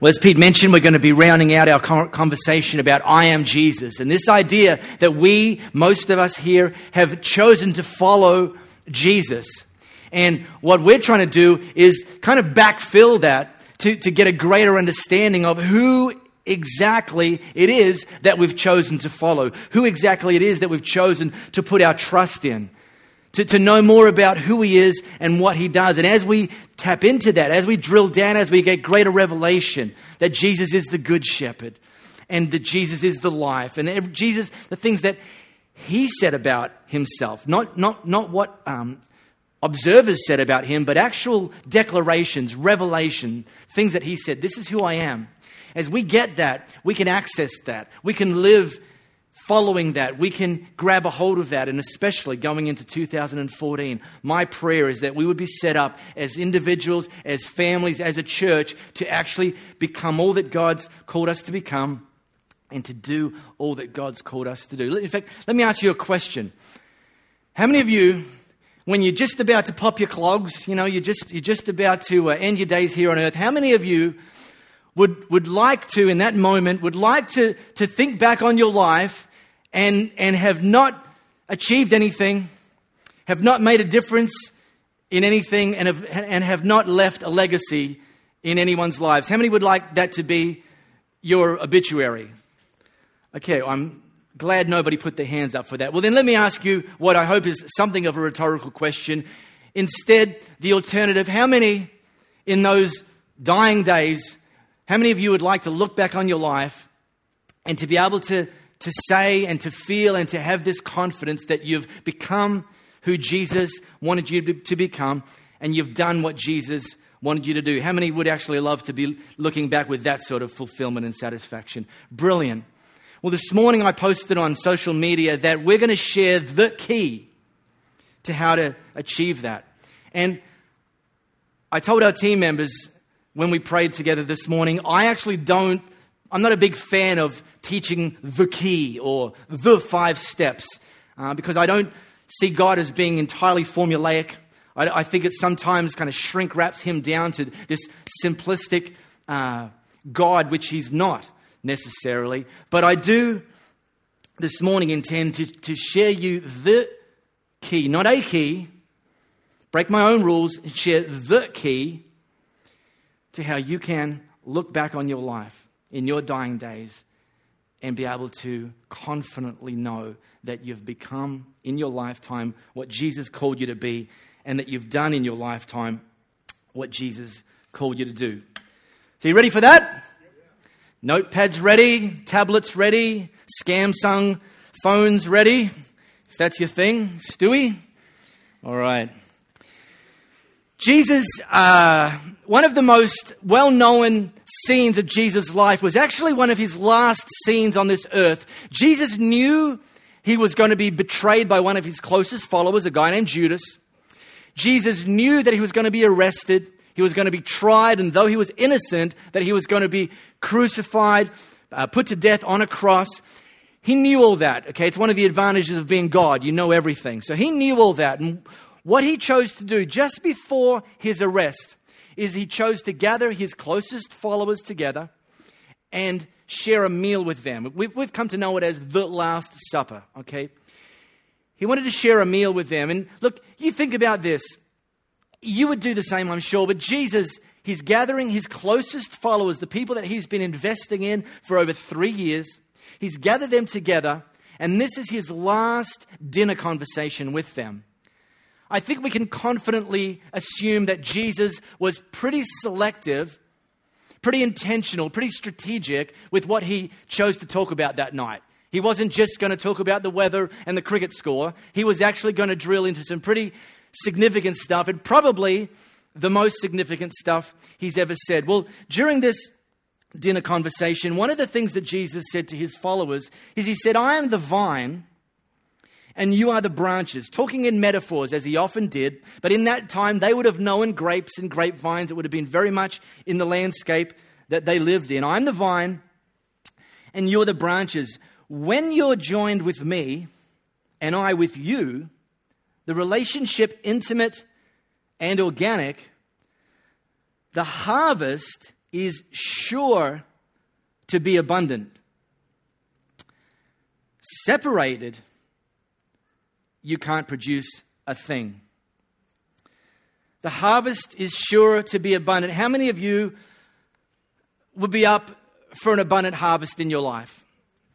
Well, as Pete mentioned, we're going to be rounding out our conversation about I am Jesus. And this idea that we, most of us here, have chosen to follow Jesus. And what we're trying to do is kind of backfill that to, to get a greater understanding of who exactly it is that we've chosen to follow, who exactly it is that we've chosen to put our trust in to, to know more about who he is and what he does. And as we tap into that, as we drill down, as we get greater revelation that Jesus is the good shepherd and that Jesus is the life and Jesus, the things that he said about himself, not, not, not what um, observers said about him, but actual declarations, revelation, things that he said, This is who I am. As we get that, we can access that. We can live following that, we can grab a hold of that, and especially going into 2014. My prayer is that we would be set up as individuals, as families, as a church to actually become all that God's called us to become and to do all that God's called us to do. In fact, let me ask you a question. How many of you, when you're just about to pop your clogs, you know, you're just, you're just about to uh, end your days here on earth, how many of you would, would like to, in that moment, would like to, to think back on your life and, and have not achieved anything, have not made a difference in anything, and have, and have not left a legacy in anyone's lives. How many would like that to be your obituary? Okay, I'm glad nobody put their hands up for that. Well, then let me ask you what I hope is something of a rhetorical question. Instead, the alternative how many in those dying days, how many of you would like to look back on your life and to be able to to say and to feel and to have this confidence that you've become who Jesus wanted you to become and you've done what Jesus wanted you to do. How many would actually love to be looking back with that sort of fulfillment and satisfaction? Brilliant. Well, this morning I posted on social media that we're going to share the key to how to achieve that. And I told our team members when we prayed together this morning, I actually don't I'm not a big fan of teaching the key or the five steps uh, because I don't see God as being entirely formulaic. I, I, think it sometimes kind of shrink wraps him down to this simplistic uh, God, which he's not necessarily. But I do this morning intend to, to share you the key, not a key, break my own rules, and share the key to how you can look back on your life in your dying days and be able to confidently know that you've become in your lifetime what Jesus called you to be and that you've done in your lifetime what Jesus called you to do. So, you ready for that? Notepads ready, tablets ready, Samsung phones ready. If that's your thing, Stewie. All right. Jesus, uh, one of the most well known scenes of Jesus' life was actually one of his last scenes on this earth. Jesus knew he was going to be betrayed by one of his closest followers, a guy named Judas. Jesus knew that he was going to be arrested, he was going to be tried, and though he was innocent, that he was going to be crucified, uh, put to death on a cross. He knew all that, okay? It's one of the advantages of being God. You know everything. So he knew all that. And what he chose to do just before his arrest is he chose to gather his closest followers together and share a meal with them. We've, we've come to know it as the Last Supper, okay? He wanted to share a meal with them. And look, you think about this. You would do the same, I'm sure, but Jesus, he's gathering his closest followers, the people that he's been investing in for over three years. He's gathered them together, and this is his last dinner conversation with them. I think we can confidently assume that Jesus was pretty selective, pretty intentional, pretty strategic with what he chose to talk about that night. He wasn't just going to talk about the weather and the cricket score. He was actually going to drill into some pretty significant stuff and probably the most significant stuff he's ever said. Well, during this dinner conversation, one of the things that Jesus said to his followers is He said, I am the vine and you are the branches, talking in metaphors as he often did. But in that time, they would have known grapes and grapevines. It would have been very much in the landscape that they lived in. I'm the vine, and you're the branches. When you're joined with me, and I with you, the relationship intimate and organic, the harvest is sure to be abundant. Separated, you can't produce a thing. The harvest is sure to be abundant. How many of you would be up for an abundant harvest in your life?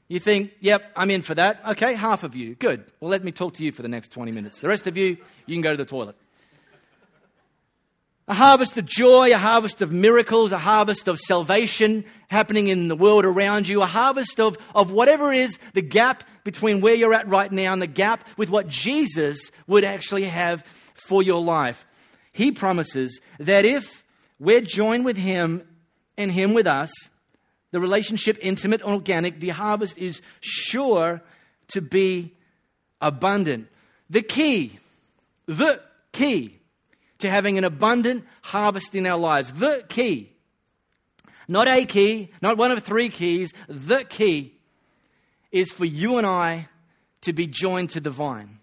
You think, yep, I'm in for that. Okay, half of you. Good. Well, let me talk to you for the next 20 minutes. The rest of you, you can go to the toilet. A harvest of joy, a harvest of miracles, a harvest of salvation happening in the world around you, a harvest of, of whatever is the gap between where you're at right now and the gap with what Jesus would actually have for your life. He promises that if we're joined with Him and Him with us, the relationship intimate and organic, the harvest is sure to be abundant. The key, the key to having an abundant harvest in our lives, the key, not a key, not one of three keys, the key is for you and I to be joined to the vine.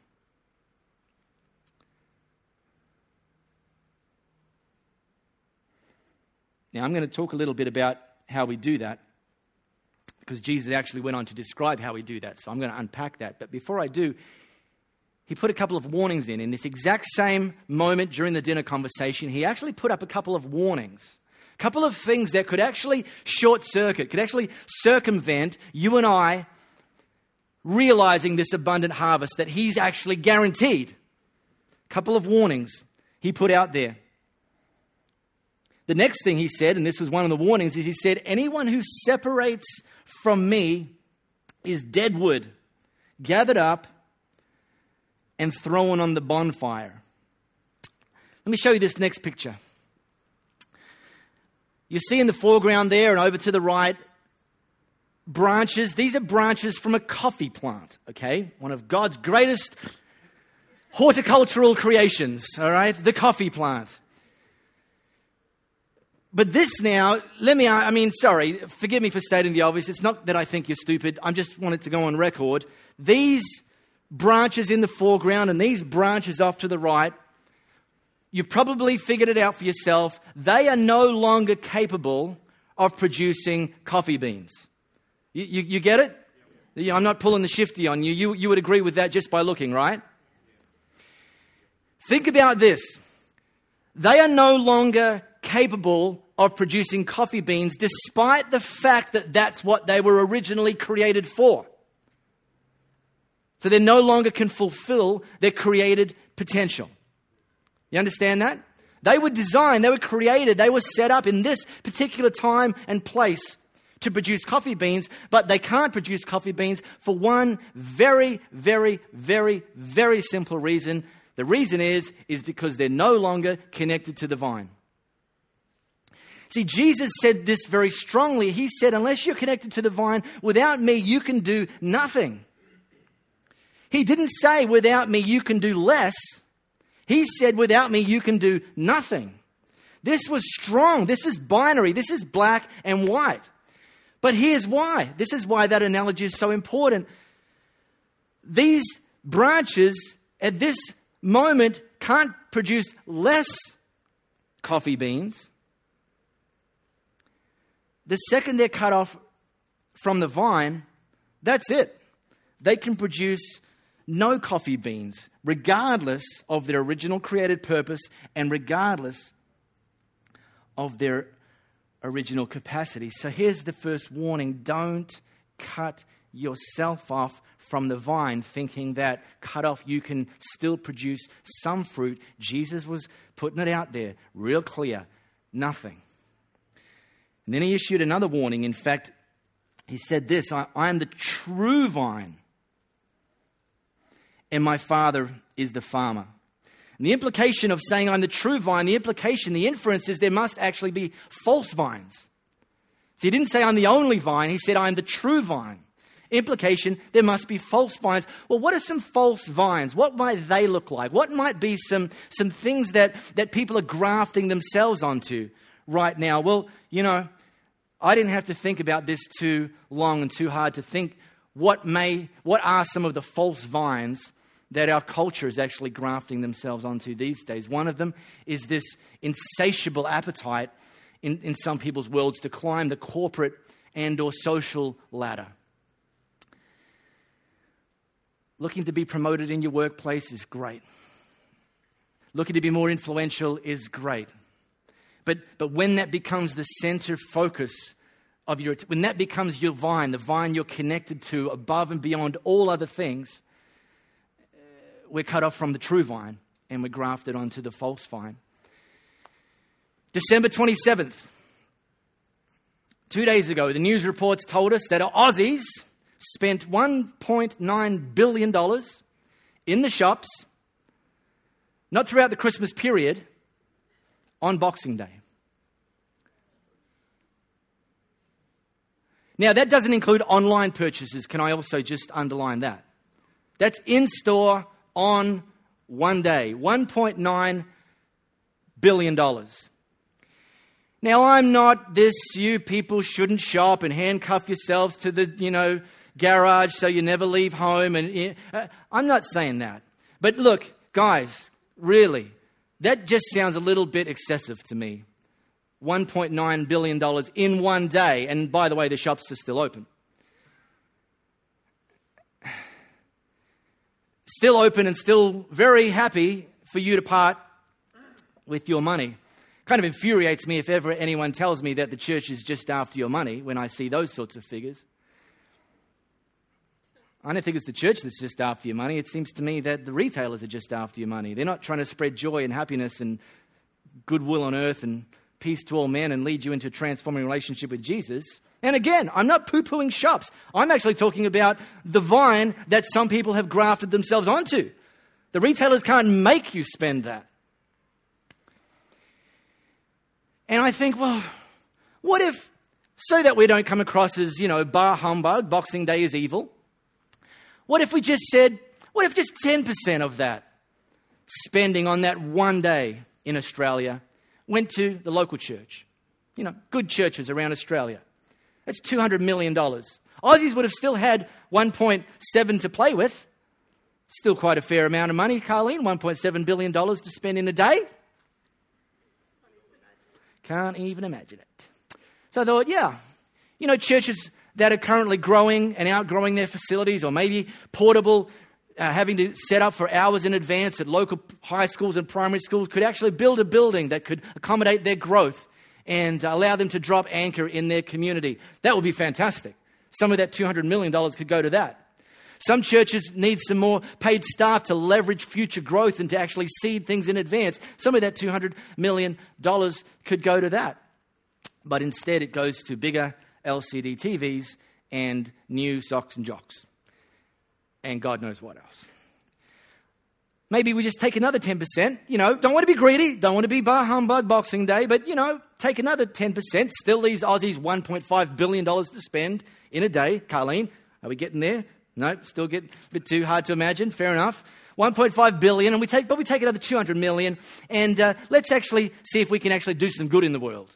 Now, I'm going to talk a little bit about how we do that because Jesus actually went on to describe how we do that. So I'm going to unpack that. But before I do, he put a couple of warnings in. In this exact same moment during the dinner conversation, he actually put up a couple of warnings. A couple of things that could actually short circuit, could actually circumvent you and I realizing this abundant harvest that he's actually guaranteed. A couple of warnings he put out there. The next thing he said, and this was one of the warnings, is he said, Anyone who separates from me is dead wood, gathered up and thrown on the bonfire. Let me show you this next picture. You see in the foreground there and over to the right, branches. These are branches from a coffee plant, okay? One of God's greatest horticultural creations, all right? The coffee plant. But this now, let me, I mean, sorry, forgive me for stating the obvious. It's not that I think you're stupid. I just wanted to go on record. These branches in the foreground and these branches off to the right, you've probably figured it out for yourself. They are no longer capable of producing coffee beans. You, you, you get it? I'm not pulling the shifty on you. you. You would agree with that just by looking, right? Think about this. They are no longer capable of producing coffee beans, despite the fact that that's what they were originally created for. So they no longer can fulfill their created potential. You understand that? They were designed, they were created, they were set up in this particular time and place to produce coffee beans, but they can't produce coffee beans for one very, very, very, very simple reason. The reason is, is because they're no longer connected to the vine. See, Jesus said this very strongly. He said, Unless you're connected to the vine, without me, you can do nothing. He didn't say, Without me, you can do less. He said, Without me, you can do nothing. This was strong. This is binary. This is black and white. But here's why. This is why that analogy is so important. These branches at this moment can't produce less coffee beans the second they're cut off from the vine, that's it. They can produce no coffee beans, regardless of their original created purpose and regardless of their original capacity. So here's the first warning don't cut yourself off from the vine, thinking that cut off you can still produce some fruit. Jesus was putting it out there, real clear nothing. And then he issued another warning. In fact, he said this I, I am the true vine, and my Father is the farmer. And the implication of saying I'm the true vine, the implication, the inference is there must actually be false vines. So he didn't say I'm the only vine, he said I'm the true vine. Implication, there must be false vines. Well, what are some false vines? What might they look like? What might be some, some things that, that people are grafting themselves onto right now? Well, you know, I didn't have to think about this too long and too hard to think what may what are some of the false vines that our culture is actually grafting themselves onto these days. One of them is this insatiable appetite in, in some people's worlds to climb the corporate and or social ladder. Looking to be promoted in your workplace is great. Looking to be more influential is great. But, but when that becomes the center focus of your, when that becomes your vine, the vine you're connected to above and beyond all other things, we're cut off from the true vine and we're grafted onto the false vine. December 27th, two days ago, the news reports told us that Aussies spent $1.9 billion in the shops, not throughout the Christmas period, on Boxing Day. Now, that doesn't include online purchases. Can I also just underline that? That's in store on one day. $1.9 billion. Now, I'm not this, you people shouldn't shop and handcuff yourselves to the, you know, garage so you never leave home. And uh, I'm not saying that. But look, guys, really, that just sounds a little bit excessive to me. $1.9 billion in one day. And by the way, the shops are still open. Still open and still very happy for you to part with your money. Kind of infuriates me if ever anyone tells me that the church is just after your money when I see those sorts of figures. I don't think it's the church that's just after your money. It seems to me that the retailers are just after your money. They're not trying to spread joy and happiness and goodwill on earth and peace to all men and lead you into a transforming relationship with Jesus. And again, I'm not poo pooing shops. I'm actually talking about the vine that some people have grafted themselves onto. The retailers can't make you spend that. And I think, well, what if, so that we don't come across as, you know, bar humbug, Boxing Day is evil, what if we just said, what if just 10% of that spending on that one day in Australia went to the local church? You know, good churches around Australia. That's $200 million. Aussies would have still had 1.7 to play with. Still quite a fair amount of money, Carlene. $1.7 billion to spend in a day. Can't even imagine it. So I thought, yeah, you know, churches that are currently growing and outgrowing their facilities, or maybe portable, uh, having to set up for hours in advance at local high schools and primary schools, could actually build a building that could accommodate their growth and allow them to drop anchor in their community. That would be fantastic. Some of that $200 million could go to that. Some churches need some more paid staff to leverage future growth and to actually seed things in advance. Some of that $200 million could go to that. But instead, it goes to bigger LCD TVs and new socks and jocks. And God knows what else. Maybe we just take another 10%. You know, don't want to be greedy, don't want to be bar humbug Boxing Day, but, you know, take another 10%. Still leaves Aussies $1.5 billion to spend in a day. Carlene, are we getting there? No, still get a bit too hard to imagine. Fair enough. 1.5 billion, and we take, but we take another 200 million, and uh, let's actually see if we can actually do some good in the world.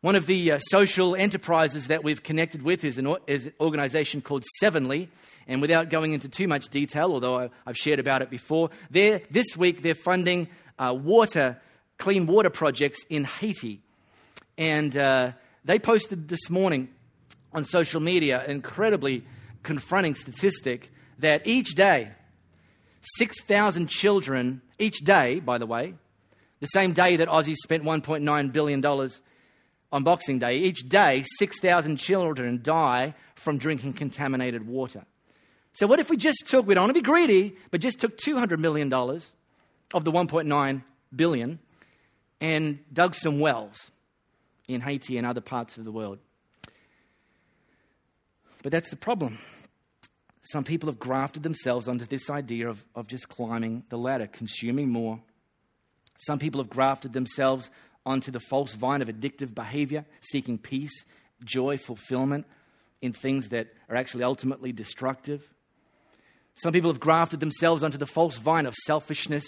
One of the uh, social enterprises that we've connected with is an, is an, organization called Sevenly. And without going into too much detail, although I, have shared about it before, this week they're funding uh, water, clean water projects in Haiti. And uh, they posted this morning on social media an incredibly confronting statistic that each day, 6,000 children, each day, by the way, the same day that Aussies spent $1.9 billion on Boxing Day, each day 6,000 children die from drinking contaminated water. So, what if we just took, we don't want to be greedy, but just took $200 million of the 1.9 billion and dug some wells in Haiti and other parts of the world? But that's the problem. Some people have grafted themselves onto this idea of, of just climbing the ladder, consuming more. Some people have grafted themselves onto the false vine of addictive behavior, seeking peace, joy, fulfillment in things that are actually ultimately destructive. Some people have grafted themselves onto the false vine of selfishness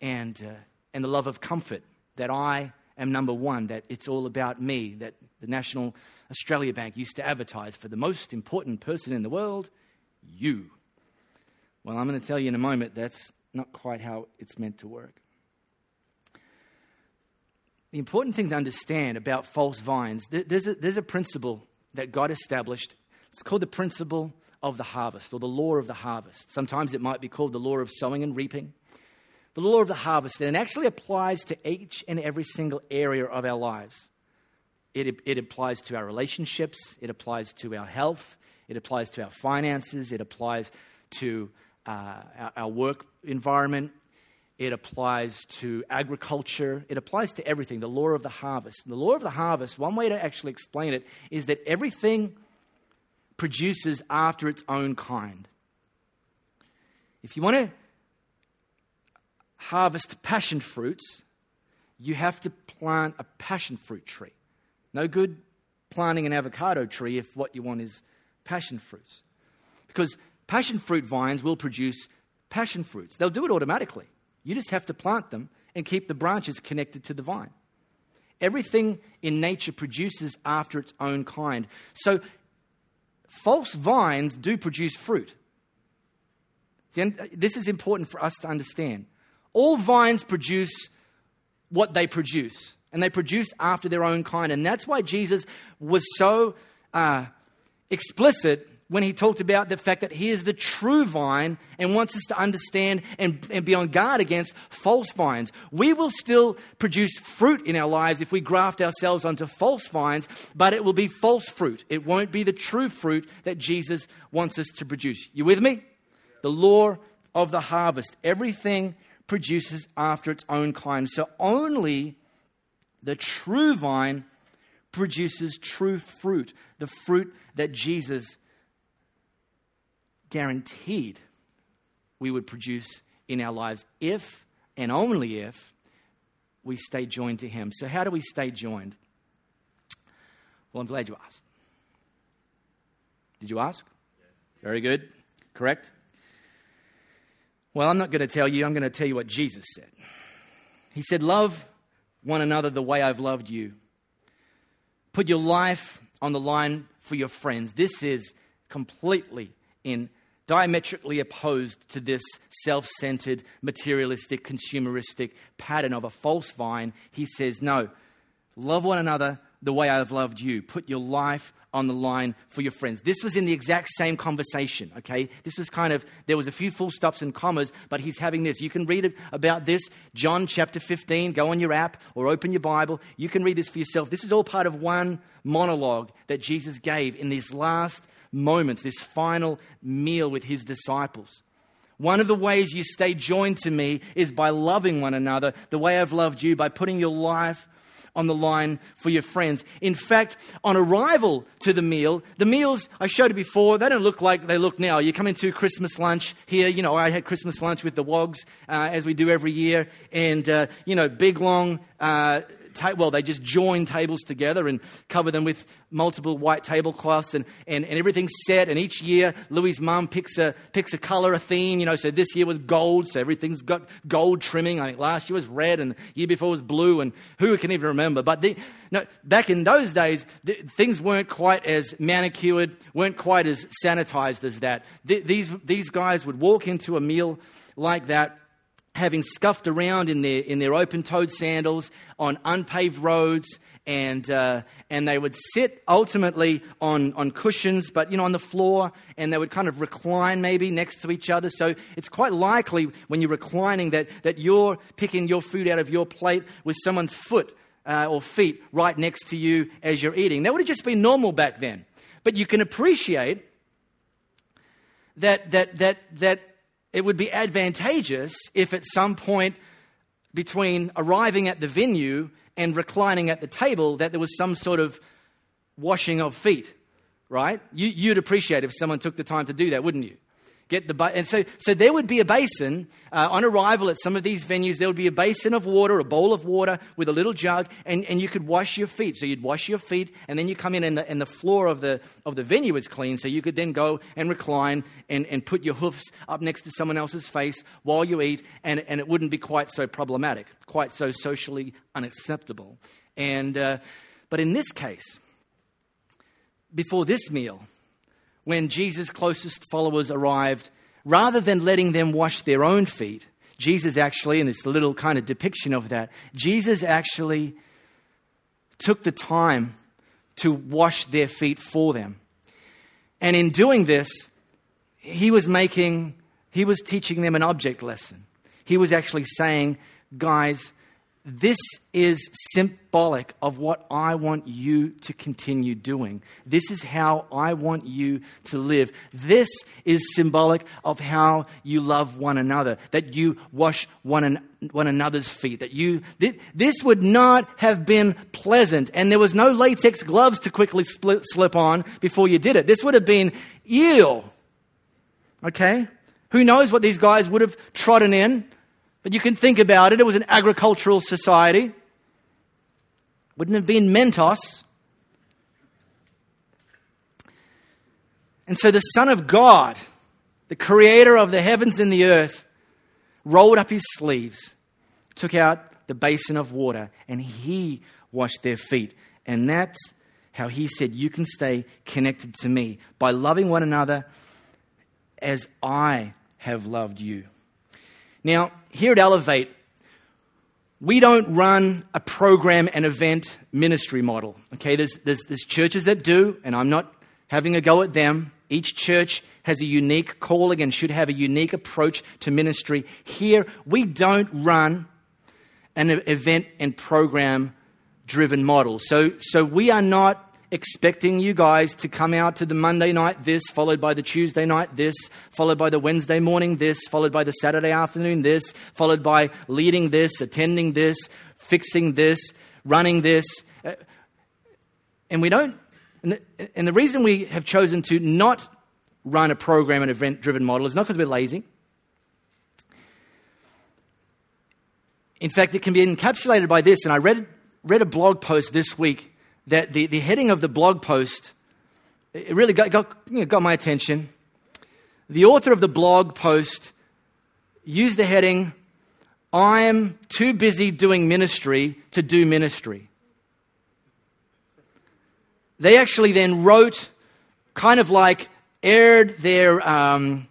and, uh, and the love of comfort that I am number one, that it's all about me, that the National Australia Bank used to advertise for the most important person in the world, you. Well, I'm going to tell you in a moment that's not quite how it's meant to work. the important thing to understand about false vines, there's a, there's a principle that God established. It's called the principle of the harvest or the law of the harvest. Sometimes it might be called the law of sowing and reaping. The law of the harvest, and it actually applies to each and every single area of our lives. It, it applies to our relationships, it applies to our health, it applies to our finances, it applies to uh, our, our work environment, it applies to agriculture, it applies to everything, the law of the harvest. The law of the harvest, one way to actually explain it is that everything produces after its own kind. If you want to harvest passion fruits, you have to plant a passion fruit tree. No good planting an avocado tree if what you want is passion fruits. Because passion fruit vines will produce passion fruits, they'll do it automatically. You just have to plant them and keep the branches connected to the vine. Everything in nature produces after its own kind. So, false vines do produce fruit. Uh, this is important for us to understand. All vines produce what they produce, and they produce after their own kind. And that's why Jesus was so uh, explicit when he talked about the fact that he is the true vine and wants us to understand and, and be on guard against false vines. We will still produce fruit in our lives if we graft ourselves onto false vines, but it will be false fruit. It won't be the true fruit that Jesus wants us to produce. You with me? The law of the harvest. Everything produces after its own kind. So only the true vine produces true fruit, the fruit that Jesus guaranteed we would produce in our lives if and only if we stay joined to Him. So, how do we stay joined? Well, I'm glad you asked. Did you ask? Yes. Very good. Correct? Well, I'm not going to tell you, I'm going to tell you what Jesus said. He said, Love one another the way I've loved you. Put your life on the line for your friends. This is completely in diametrically opposed to this self centered, materialistic, consumeristic pattern of a false vine. He says, No, love one another the way I've loved you. Put your life on the line for your friends. This was in the exact same conversation, okay? This was kind of, there was a few full stops and commas, but he's having this. You can read about this, John chapter 15. Go on your app or open your Bible. You can read this for yourself. This is all part of one monologue that Jesus gave in these last moments, this final meal with his disciples. One of the ways you stay joined to me is by loving one another the way I've loved you, by putting your life on the line for your friends. In fact, on arrival to the meal, the meals I showed before, they don't look like they look now. You come into Christmas lunch here, you know, I had Christmas lunch with the Wogs, uh, as we do every year, and, uh, you know, big long, uh, ta- well, they just join tables together and cover them with multiple white tablecloths and, and, and everything's set. And each year, Louis' mum picks a, picks a color, a theme. You know, so this year was gold, so everything's got gold trimming. I think last year was red and the year before was blue, and who can even remember? But the, no, back in those days, the, things weren't quite as manicured, weren't quite as sanitized as that. The, these, these guys would walk into a meal like that having scuffed around in their, in their open toed sandals on unpaved roads, and, uh, and they would sit ultimately on, on cushions, but you know, on the floor, and they would kind of recline maybe next to each other. So it's quite likely when you're reclining that, that you're picking your food out of your plate with someone's foot uh, or feet right next to you as you're eating. That would have just been normal back then. But you can appreciate that, that, that, that it would be advantageous if at some point between arriving at the venue and reclining at the table that there was some sort of washing of feet, right? You, would appreciate if someone took the time to do that, wouldn't you? Get the and so so there would be a basin uh, on arrival at some of these venues. There would be a basin of water, a bowl of water with a little jug, and, and you could wash your feet. So you'd wash your feet, and then you come in, and the, and the floor of the of the venue is clean. So you could then go and recline and, and put your hoofs up next to someone else's face while you eat, and and it wouldn't be quite so problematic, quite so socially unacceptable. And uh, but in this case, before this meal when Jesus' closest followers arrived, rather than letting them wash their own feet, Jesus actually, and it's a little kind of depiction of that, Jesus actually took the time to wash their feet for them. And in doing this, he was making, he was teaching them an object lesson. He was actually saying, guys, this is symbolic of what I want you to continue doing. This is how I want you to live. This is symbolic of how you love one another, that you wash one, an, one another's feet, that you, th- this would not have been pleasant. And there was no latex gloves to quickly split, slip on before you did it. This would have been ill. Okay? Who knows what these guys would have trodden in? But you can think about it. It was an agricultural society. Wouldn't have been Mentos. And so the Son of God, the creator of the heavens and the earth, rolled up his sleeves, took out the basin of water, and he washed their feet. And that's how he said, You can stay connected to me by loving one another as I have loved you. Now, here at Elevate, we don't run a program and event ministry model. Okay, there's, there's, there's churches that do, and I'm not having a go at them. Each church has a unique calling and should have a unique approach to ministry. Here, we don't run an event and program driven model. So, so we are not expecting you guys to come out to the Monday night this, followed by the Tuesday night this, followed by the Wednesday morning this, followed by the Saturday afternoon this, followed by leading this, attending this, fixing this, running this. Uh, and we don't, and the, and the reason we have chosen to not run a program and event driven model is not because we're lazy. In fact, it can be encapsulated by this, and I read, read a blog post this week that the, the heading of the blog post, it really got, got, you know, got my attention. The author of the blog post used the heading, I'm too busy doing ministry to do ministry. They actually then wrote, kind of like aired their um,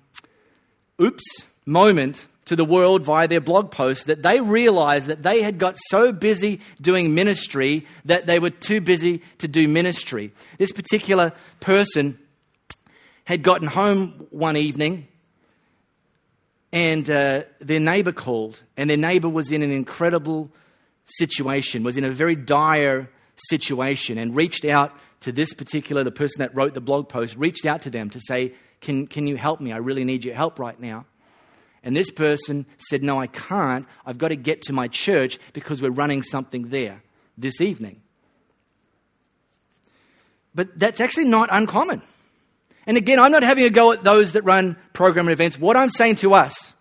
oops moment to the world via their blog posts that they realized that they had got so busy doing ministry that they were too busy to do ministry. This particular person had gotten home one evening and uh, their neighbor called, and their neighbor was in an incredible situation, was in a very dire situation, and reached out to this particular, the person that wrote the blog post, reached out to them to say, Can, can you help me? I really need your help right now. And this person said, No, I can't. I've got to get to my church because we're running something there this evening. But that's actually not uncommon. And again, I'm not having a go at those that run program and events. What I'm saying to us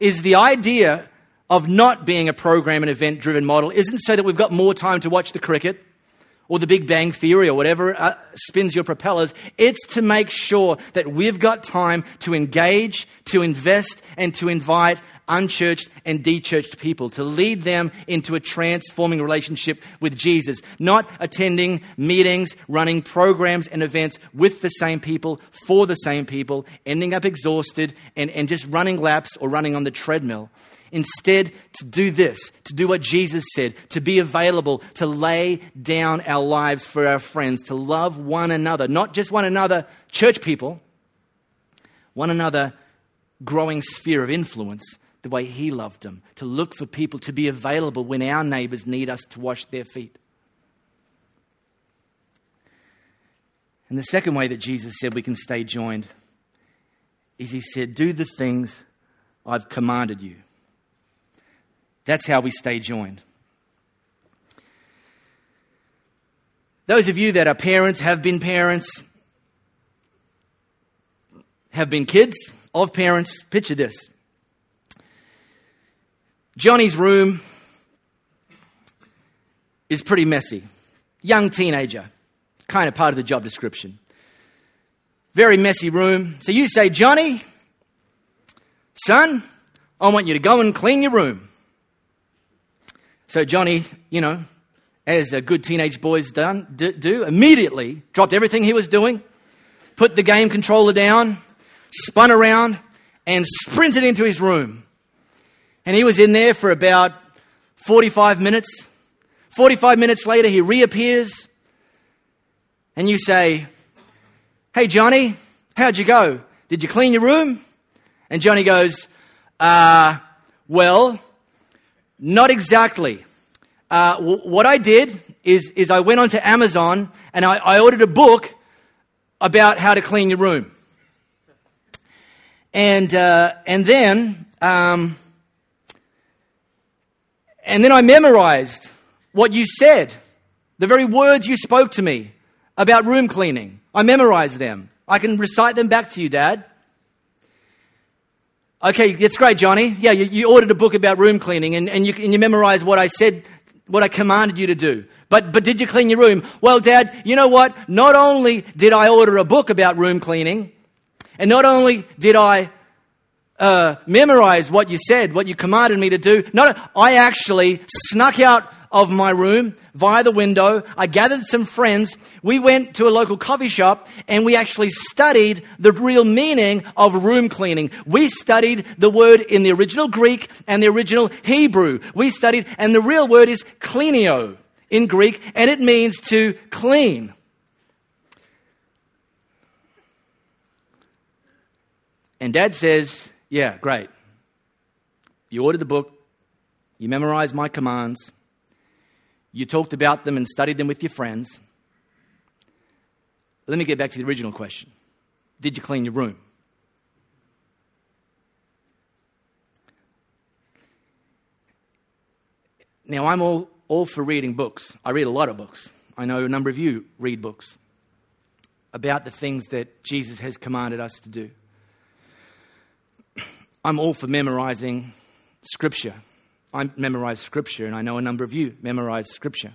is the idea of not being a program and event driven model isn't so that we've got more time to watch the cricket or the Big Bang Theory or whatever uh, spins your propellers. It's to make sure that we've got time to engage, to invest, and to invite unchurched and dechurched people, to lead them into a transforming relationship with Jesus, not attending meetings, running programs and events with the same people, for the same people, ending up exhausted and, and just running laps or running on the treadmill. Instead, to do this, to do what Jesus said, to be available, to lay down our lives for our friends, to love one another, not just one another, church people, one another, growing sphere of influence, the way He loved them, to look for people to be available when our neighbors need us to wash their feet. And the second way that Jesus said we can stay joined is He said, Do the things I've commanded you. That's how we stay joined. Those of you that are parents, have been parents, have been kids of parents, picture this. Johnny's room is pretty messy. Young teenager, kind of part of the job description. Very messy room. So you say, Johnny, son, I want you to go and clean your room. So Johnny, you know, as a good teenage boys done, do, immediately dropped everything he was doing, put the game controller down, spun around, and sprinted into his room. And he was in there for about 45 minutes, 45 minutes later, he reappears, and you say, Hey, Johnny, how'd you go? Did you clean your room? And Johnny goes, uh, Well, not exactly. Uh, w- what I did is, is I went onto Amazon and I, I ordered a book about how to clean your room. And, uh, and then, um, and then I memorized what you said, the very words you spoke to me about room cleaning. I memorized them. I can recite them back to you, Dad. Okay, that's great, Johnny. Yeah, you, you ordered a book about room cleaning and, and, you, and you memorized what I said, what I commanded you to do. But, but did you clean your room? Well, Dad, you know what? Not only did I order a book about room cleaning, and not only did I uh, memorize what you said, what you commanded me to do. Not, I actually snuck out of my room via the window. I gathered some friends. We went to a local coffee shop and we actually studied the real meaning of room cleaning. We studied the word in the original Greek and the original Hebrew. We studied, and the real word is cleanio in Greek, and it means to clean. And dad says, Yeah, great. You ordered the book, you memorized my commands, you talked about them and studied them with your friends. Let me get back to the original question Did you clean your room? Now, I'm all, all for reading books. I read a lot of books. I know a number of you read books about the things that Jesus has commanded us to do. I'm all for memorizing scripture. I memorize scripture, and I know a number of you memorize scripture.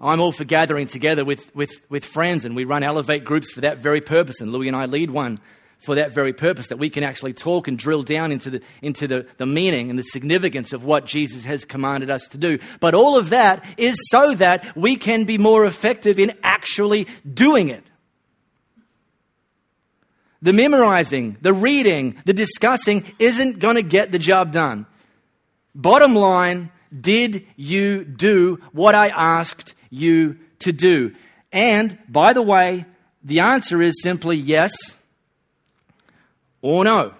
I'm all for gathering together with, with, with friends, and we run Elevate groups for that very purpose. And Louis and I lead one for that very purpose, that we can actually talk and drill down into, the, into the, the meaning and the significance of what Jesus has commanded us to do. But all of that is so that we can be more effective in actually doing it. The memorizing, the reading, the discussing isn't going to get the job done. Bottom line, did you do what I asked you to do? And by the way, the answer is simply yes or no.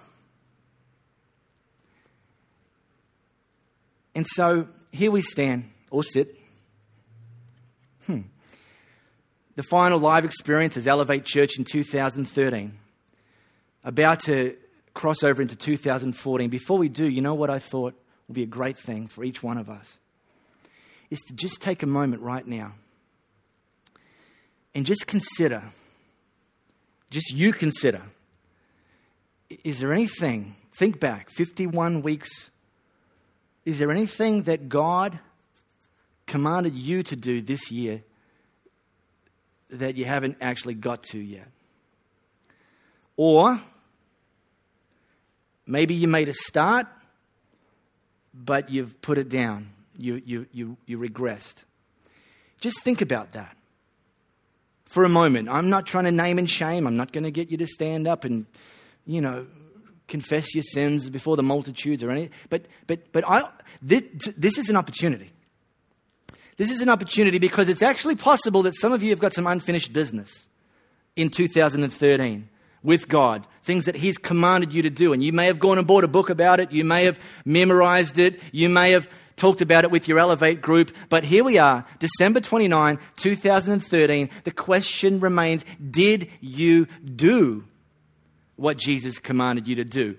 And so here we stand, or sit. Hmm. The final live experience is Elevate Church in 2013 about to cross over into 2014. Before we do, you know what I thought would be a great thing for each one of us? Is to just take a moment right now and just consider, just you consider, is there anything, think back, 51 weeks, is there anything that God commanded you to do this year that you haven't actually got to yet? Or maybe you made a start, but you've put it down. You, you, you, you regressed. Just think about that for a moment. I'm not trying to name and shame. I'm not going to get you to stand up and, you know, confess your sins before the multitudes or anything. But, but, but I, this, this is an opportunity. This is an opportunity because it's actually possible that some of you have got some unfinished business in 2013 with God, things that He's commanded you to do. And you may have gone and bought a book about it, you may have memorized it, you may have talked about it with your Elevate group. But here we are, December 29, 2013. The question remains Did you do what Jesus commanded you to do?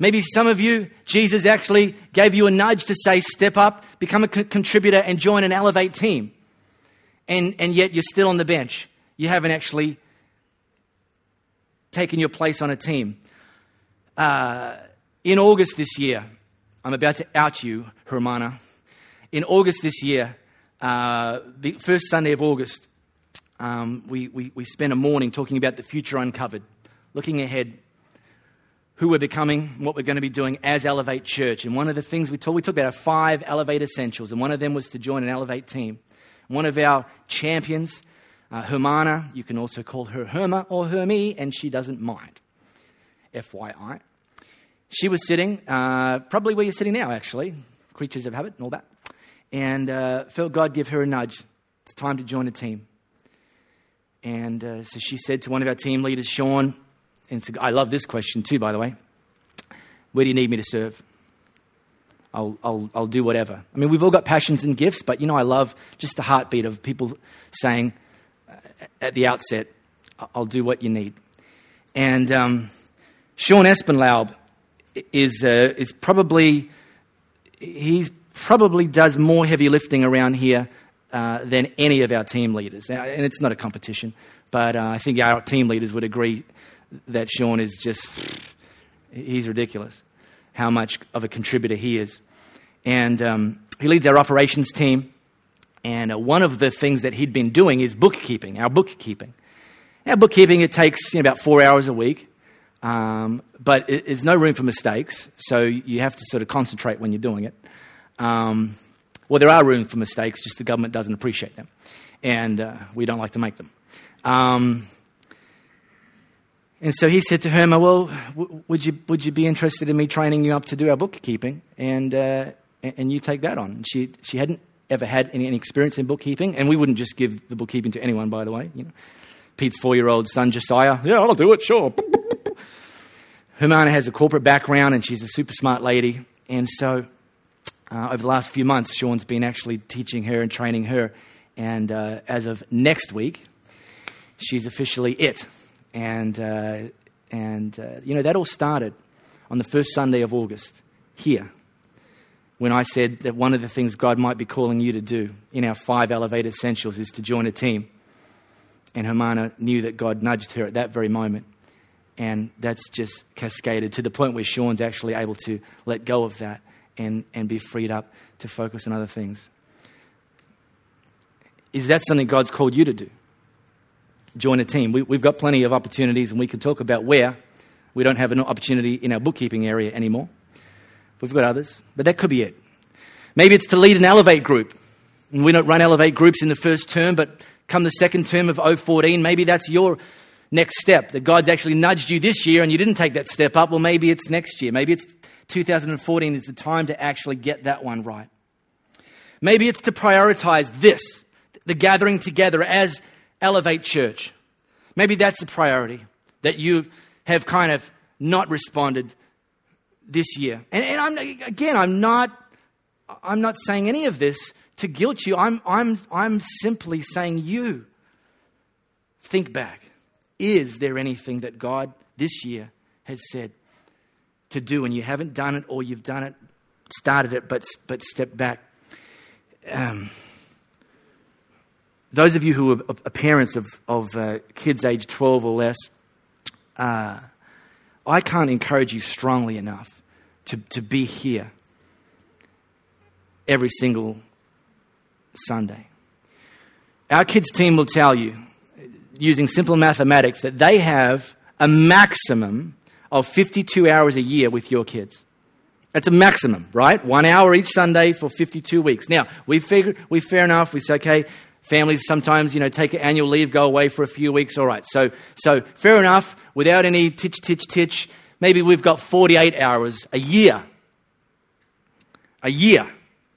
Maybe some of you, Jesus actually gave you a nudge to say, step up, become a contributor, and join an Elevate team. And, and yet you're still on the bench. You haven't actually taken your place on a team. Uh, in August this year, I'm about to out you, Hermana. In August this year, uh, the first Sunday of August, um, we, we, we spent a morning talking about the future uncovered, looking ahead, who we're becoming, what we're going to be doing as Elevate Church. And one of the things we talked, we talked about five Elevate essentials, and one of them was to join an Elevate team. One of our champions uh, Hermana, you can also call her Herma or Hermie, and she doesn't mind. FYI. She was sitting, uh, probably where you're sitting now, actually, creatures of habit and all that. and uh, felt God give her a nudge. It's time to join a team. And uh, so she said to one of our team leaders, Sean, and so I love this question too, by the way. Where do you need me to serve? I'll, I'll, I'll do whatever. I mean, we've all got passions and gifts, but you know, I love just the heartbeat of people saying at the outset, I'll do what you need. And um, Sean Espenlaub is, uh, is probably, he probably does more heavy lifting around here uh, than any of our team leaders. And it's not a competition, but uh, I think our team leaders would agree that Sean is just, he's ridiculous how much of a contributor he is. And um, he leads our operations team. And uh, one of the things that he'd been doing is bookkeeping, our bookkeeping. Our bookkeeping, it takes you know, about four hours a week, um, but it, there's no room for mistakes, so you have to sort of concentrate when you're doing it. Um, well, there are room for mistakes, just the government doesn't appreciate them, and uh, we don't like to make them. Um, and so he said to Herma, Well, w- would, you, would you be interested in me training you up to do our bookkeeping? And, uh, and you take that on. She, she hadn't ever had any, any, experience in bookkeeping, and we wouldn't just give the bookkeeping to anyone, by the way. You know, Pete's four year old son, Josiah, yeah, I'll do it, sure. Hermana has a corporate background, and she's a super smart lady. And so uh, over the last few months, Sean's been actually teaching her and training her. And uh, as of next week, she's officially it. And, uh, and uh, you know, that all started on the first Sunday of August here when I said that one of the things God might be calling you to do in our five Elevate Essentials is to join a team. And Hermana knew that God nudged her at that very moment. And that's just cascaded to the point where Sean's actually able to let go of that and, and be freed up to focus on other things. Is that something God's called you to do? Join a team. We, we've got plenty of opportunities, and we can talk about where we don't have an opportunity in our bookkeeping area anymore. We've got others, but that could be it. Maybe it's to lead an Elevate group. And we don't run Elevate groups in the first term, but come the second term of 014, maybe that's your next step. That God's actually nudged you this year and you didn't take that step up. Well, maybe it's next year. Maybe it's 2014 is the time to actually get that one right. Maybe it's to prioritize this, the gathering together as Elevate Church. Maybe that's a priority that you have kind of not responded this year. And, and I'm, again, I'm not, I'm not saying any of this to guilt you. I'm, I'm, I'm simply saying you think back. Is there anything that God this year has said to do and you haven't done it or you've done it, started it, but, but stepped back? Um, those of you who are, parents of, of uh, kids age 12 or less, uh, I can't encourage you strongly enough to, to be here every single Sunday. Our kids' team will tell you, using simple mathematics, that they have a maximum of 52 hours a year with your kids. That's a maximum, right? One hour each Sunday for 52 weeks. Now, we figure, we fair enough. We say, okay, families sometimes, you know, take an annual leave, go away for a few weeks. All right. So, so fair enough. Without any titch, titch, titch, maybe we've got 48 hours a year. A year.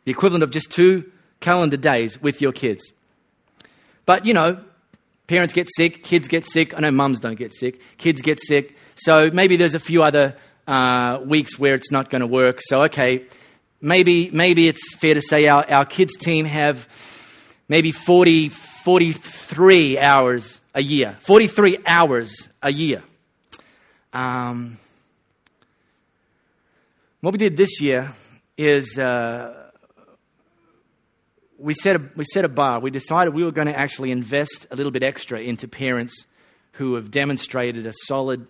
The equivalent of just two calendar days with your kids. But, you know, parents get sick, kids get sick. I know mums don't get sick, kids get sick. So maybe there's a few other uh, weeks where it's not going to work. So, okay, maybe, maybe it's fair to say our, our kids' team have maybe 40, 43 hours a year. 43 hours a year. Um, what we did this year is uh, we set, a, we set a bar. We decided we were going to actually invest a little bit extra into parents who have demonstrated a solid,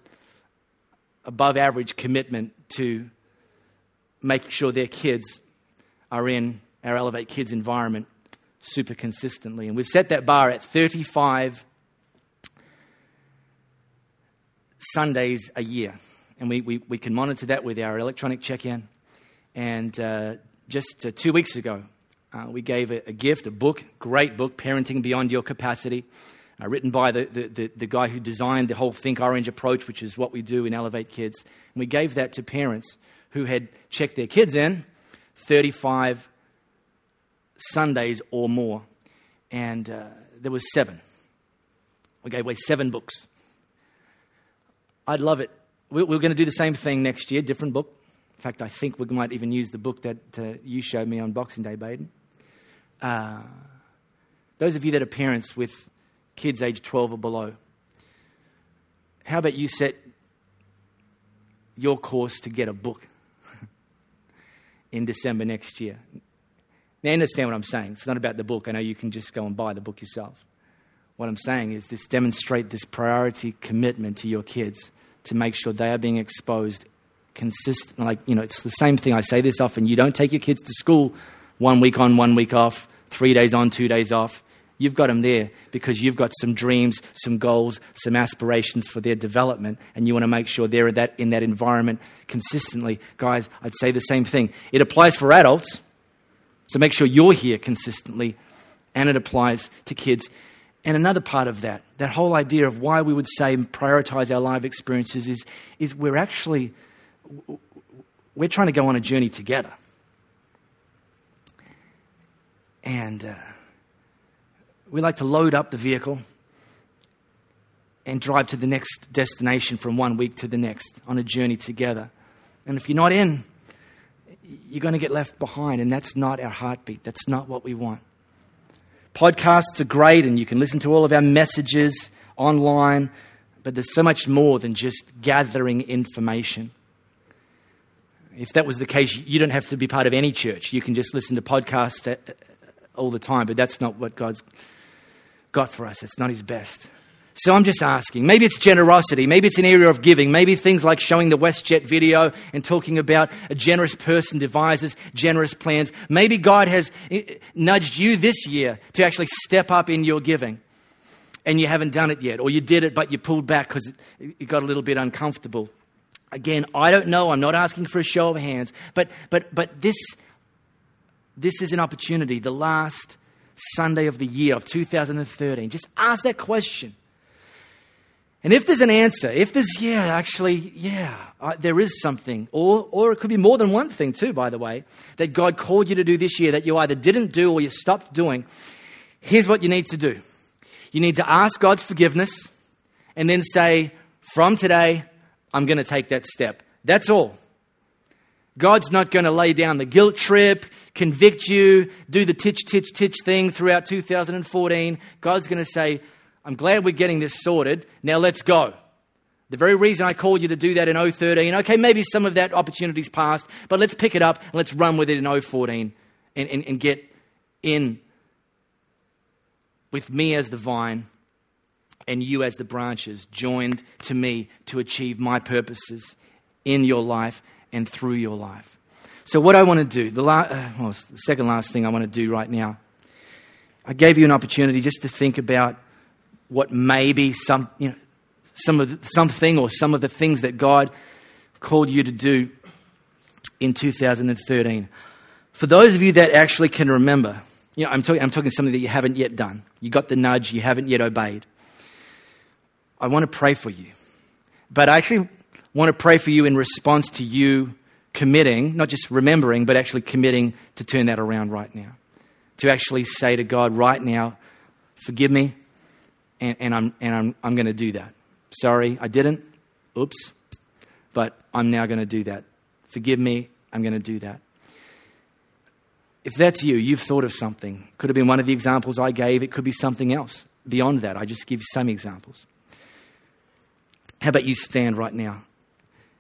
above average commitment to make sure their kids are in our Elevate Kids environment super consistently. And we've set that bar at 35 Sundays a year. And we, we, we can monitor that with our electronic check in. And uh, just uh, two weeks ago, uh, we gave a, a, gift, a book, great book, Parenting Beyond Your Capacity, uh, written by the, the, the, the, guy who designed the whole Think Orange approach, which is what we do in Elevate Kids. And we gave that to parents who had checked their kids in 35 Sundays or more. And uh, there was seven. We gave away seven books. I'd love it. We're, going to do the same thing next year, different book. In fact, I think we might even use the book that uh, you showed me on Boxing Day, Baden. Uh, those of you that are parents with kids age 12 or below, how about you set your course to get a book in December next year? Now, understand what I'm saying. It's not about the book. I know you can just go and buy the book yourself. What I'm saying is this demonstrate this priority commitment to your kids to make sure they are being exposed consistent. Like, you know, it's the same thing. I say this often. You don't take your kids to school one week on, one week off, three days on, two days off. You've got them there because you've got some dreams, some goals, some aspirations for their development, and you want to make sure they're that, in that environment consistently. Guys, I'd say the same thing. It applies for adults, so make sure you're here consistently, and it applies to kids. And another part of that, that whole idea of why we would say prioritize our live experiences is, is we're actually we're trying to go on a journey together. And uh, we like to load up the vehicle and drive to the next destination from one week to the next on a journey together. And if you're not in, you're going to get left behind, and that's not our heartbeat. That's not what we want. Podcasts are great, and you can listen to all of our messages online, but there's so much more than just gathering information. If that was the case, you don't have to be part of any church. You can just listen to podcasts all the time, but that's not what God's got for us. It's not His best. So I'm just asking. Maybe it's generosity. Maybe it's an area of giving. Maybe things like showing the WestJet video and talking about a generous person devises generous plans. Maybe God has uh, nudged you this year to actually step up in your giving and you haven't done it yet. Or you did it, but you pulled back because it got a little bit uncomfortable. Again, I don't know. I'm not asking for a show of hands, but, but, but this, this is an opportunity, the last Sunday of the year of 2013. Just ask that question. And if there's an answer, if there's, yeah, actually, yeah, uh, there is something, or, or it could be more than one thing too, by the way, that God called you to do this year that you either didn't do or you stopped doing, here's what you need to do. You need to ask God's forgiveness and then say, from today, I'm going to take that step. That's all. God's not going to lay down the guilt trip, convict you, do the titch, titch, titch thing throughout 2014. God's going to say, I'm glad we're getting this sorted. Now let's go. The very reason I called you to do that in 013, okay, maybe some of that opportunity's passed, but let's pick it up and let's run with it in 014 and, and, and get in with me as the vine and you as the branches joined to me to achieve my purposes in your life and through your life. So, what I want to do, the, la- uh, well, the second last thing I want to do right now, I gave you an opportunity just to think about what maybe some, you know, some of the, something or some of the things that God called you to do in 2013. For those of you that actually can remember, you know, I'm talking, I'm talking something that you haven't yet done. You got the nudge, you haven't yet obeyed. I want to pray for you. But I actually want to pray for you in response to you committing, not just remembering, but actually committing to turn that around right now. To actually say to God, right now, forgive me, and, and I'm, and I'm, I'm going to do that. Sorry, I didn't. Oops. But I'm now going to do that. Forgive me, I'm going to do that. If that's you, you've thought of something. Could have been one of the examples I gave, it could be something else beyond that. I just give some examples. How about you stand right now?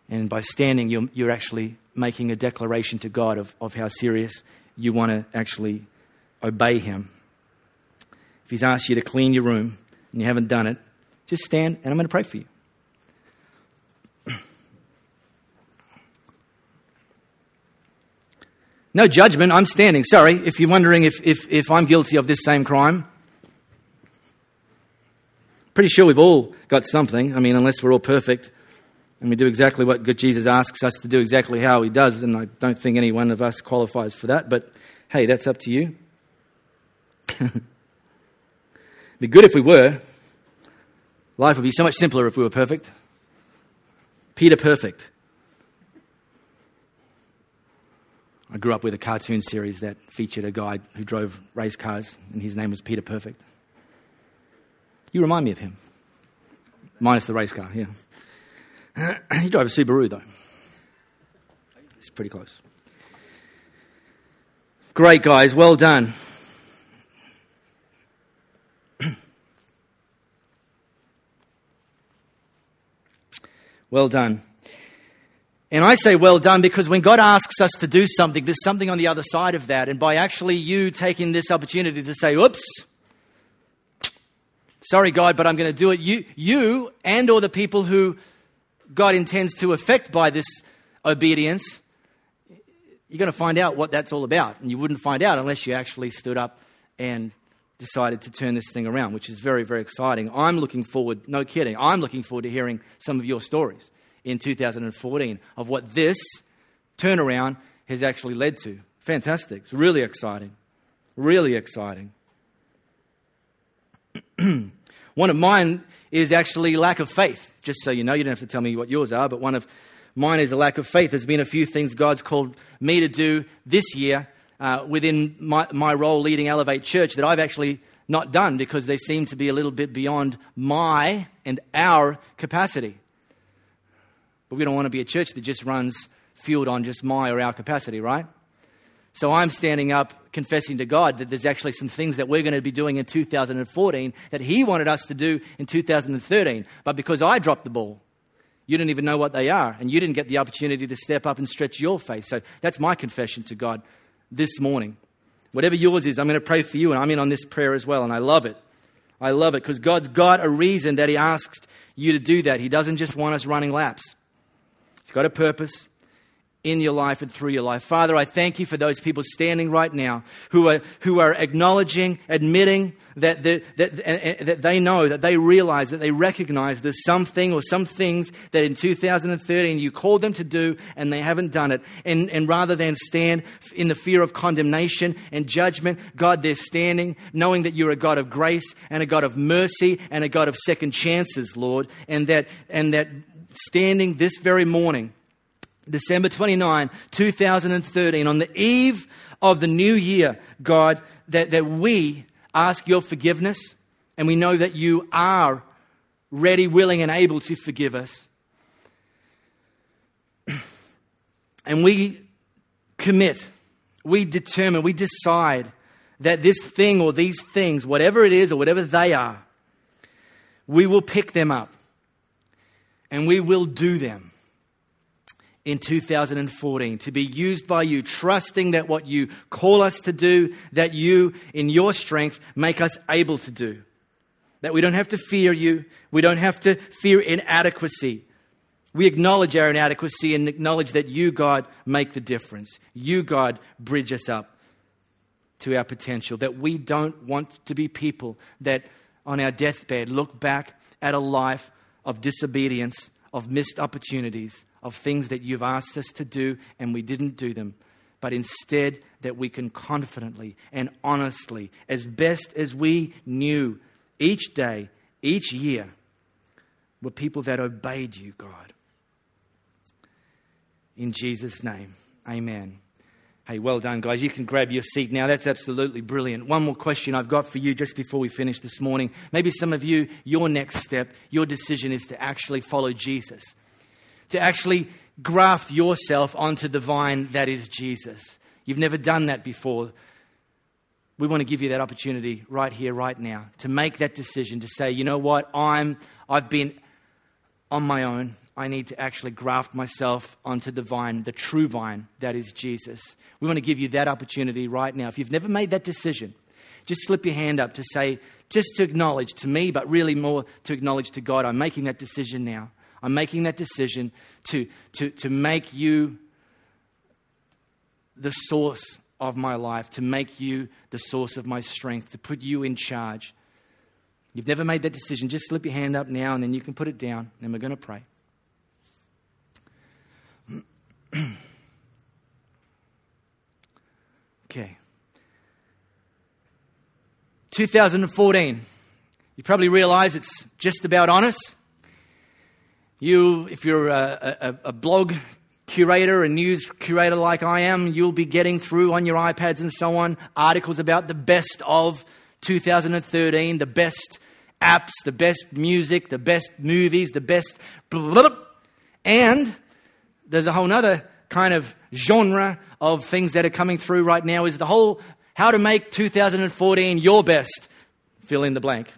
And by standing, you're, you're actually making a declaration to God of, of how serious you want to actually obey Him. If He's asked you to clean your room and you haven't done it, just stand and I'm going to pray for you. No judgment, I'm standing. Sorry, if you're wondering if, if, if I'm guilty of this same crime, Pretty sure we've all got something. I mean, unless we're all perfect and we do exactly what Jesus asks us to do, exactly how He does. And I don't think any one of us qualifies for that. But hey, that's up to you. be good if we were. Life would be so much simpler if we were perfect. Peter perfect. I grew up with a cartoon series that featured a guy who drove race cars, and his name was Peter Perfect. You remind me of him. Minus the race car, yeah. he drove a Subaru, though. It's pretty close. Great, guys. Well done. Well done. And I say well done because when God asks us to do something, there's something on the other side of that. And by actually you taking this opportunity to say, oops, sorry, God, but I'm going to do it, you, you and or the people who God intends to affect by this obedience, you're going to find out what that's all about. And you wouldn't find out unless you actually stood up and decided to turn this thing around, which is very, very exciting. I'm looking forward, no kidding, I'm looking forward to hearing some of your stories in 2014 of what this turnaround has actually led to. Fantastic. It's really exciting. Really exciting. one of mine is actually lack of faith. Just so you know, you don't have to tell me what yours are, but one of mine is a lack of faith. There's been a few things God's called me to do this year uh, within my, my role leading Elevate Church that I've actually not done because they seem to be a little bit beyond my and our capacity. But we don't want to be a church that just runs fueled on just my or our capacity, right? So I'm standing up confessing to God that there's actually some things that we're going to be doing in 2014 that He wanted us to do in 2013. But because I dropped the ball, you didn't even know what they are, and you didn't get the opportunity to step up and stretch your faith. So that's my confession to God this morning. Whatever yours is, I'm going to pray for you, and I'm in on this prayer as well, and I love it. I love it because God's got a reason that He asks you to do that. He doesn't just want us running laps. It's got a purpose in your life and through your life. Father, I thank you for those people standing right now who are, who are acknowledging, admitting that, the, that, uh, uh, that they know, that they realize, that they recognize there's something or some things that in 2013 you called them to do and they haven't done it. And, and rather than stand in the fear of condemnation and judgment, God, they're standing knowing that you're a God of grace and a God of mercy and a God of second chances, Lord, and that, and that standing this very morning, December 29, 2013, on the eve of the new year, God, that, that we ask your forgiveness and we know that you are ready, willing, and able to forgive us. and we commit, we determine, we decide that this thing or these things, whatever it is or whatever they are, we will pick them up and we will do them in 2014 to be used by you, trusting that what you call us to do, that you, in your strength, make us able to do. That we don't have to fear you, we don't have to fear inadequacy. We acknowledge our inadequacy and acknowledge that you, God, make the difference. You, God, bridge us up to our potential. That we don't want to be people that on our deathbed look back at a life of disobedience, of missed opportunities, of things that you've asked us to do and we didn't do them, but instead that we can confidently and honestly, as best as we knew each day, each year, were people that obeyed you, God. In Jesus' name, amen. Hey, well done, guys. You can grab your seat now. That's absolutely brilliant. One more question I've got for you just before we finish this morning. Maybe some of you, your next step, your decision is to actually follow Jesus, to actually graft yourself onto the vine that is Jesus. You've never done that before. We want to give you that opportunity right here, right now, to make that decision to say, you know what, I'm, I've been on my own. I need to actually graft myself onto the vine, the true vine that is Jesus. We want to give you that opportunity right now. If you've never made that decision, just slip your hand up to say, just to acknowledge to me, but really more to acknowledge to God, I'm making that decision now. I'm making that decision to, to, to make you the source of my life, to make you the source of my strength, to put you in charge. You've never made that decision, just slip your hand up now and then you can put it down, and we're going to pray. okay. 2014. You probably realize it's just about honest. You, if you're a, a, a blog curator, a news curator like I am, you'll be getting through on your iPads and so on articles about the best of 2013, the best apps, the best music, the best movies, the best. Blah, blah, blah. And there's a whole other kind of genre of things that are coming through right now is the whole how to make 2014 your best. Fill in the blank.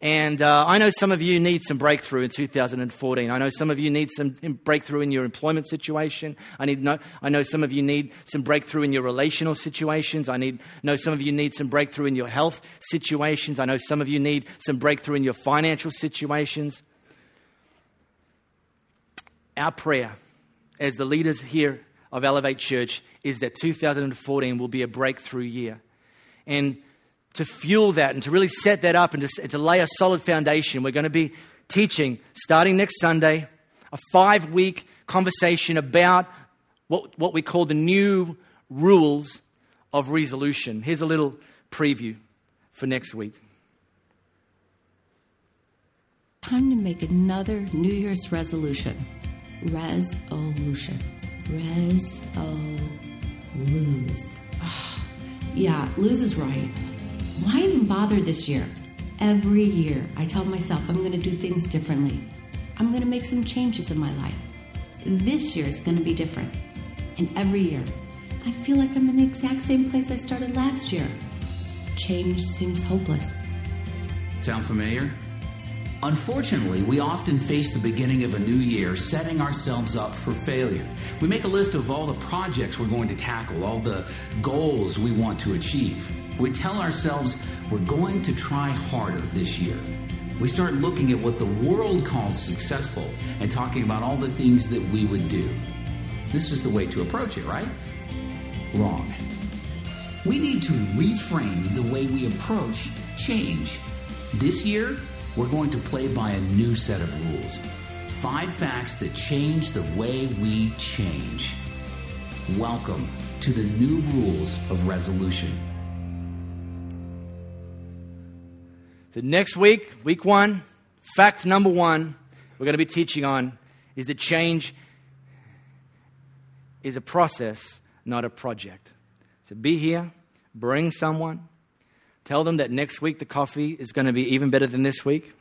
And uh, I know some of you need some breakthrough in 2014. I know some of you need some breakthrough in your employment situation. I, need know, I know some of you need some breakthrough in your relational situations. I need, know some of you need some breakthrough in your health situations. I know some of you need some breakthrough in your financial situations. Our prayer as the leaders here of Elevate Church is that 2014 will be a breakthrough year. And to fuel that and to really set that up and to, and to lay a solid foundation, we're going to be teaching starting next Sunday a five week conversation about what, what we call the new rules of resolution. Here's a little preview for next week. Time to make another New Year's resolution. Resolution. Res o ah, lose. Oh, yeah, lose is right. Why even bother this year? Every year, I tell myself I'm going to do things differently. I'm going to make some changes in my life. This year is going to be different. And every year, I feel like I'm in the exact same place I started last year. Change seems hopeless. Sound familiar? Unfortunately, we often face the beginning of a new year setting ourselves up for failure. We make a list of all the projects we're going to tackle, all the goals we want to achieve. We tell ourselves we're going to try harder this year. We start looking at what the world calls successful and talking about all the things that we would do. This is the way to approach it, right? Wrong. We need to reframe the way we approach change. This year, we're going to play by a new set of rules. Five facts that change the way we change. Welcome to the new rules of resolution. So, next week, week one, fact number one, we're going to be teaching on is that change is a process, not a project. So, be here, bring someone, Tell them that next week the coffee is going to be even better than this week.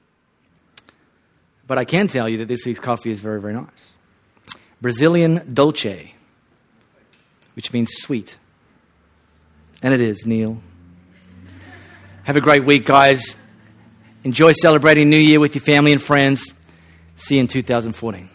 But I can tell you that this week's coffee is very, very nice. Brazilian Dolce, which means sweet. And it is, Neil. Have a great week, guys. Enjoy celebrating New Year with your family and friends. See you in 2014.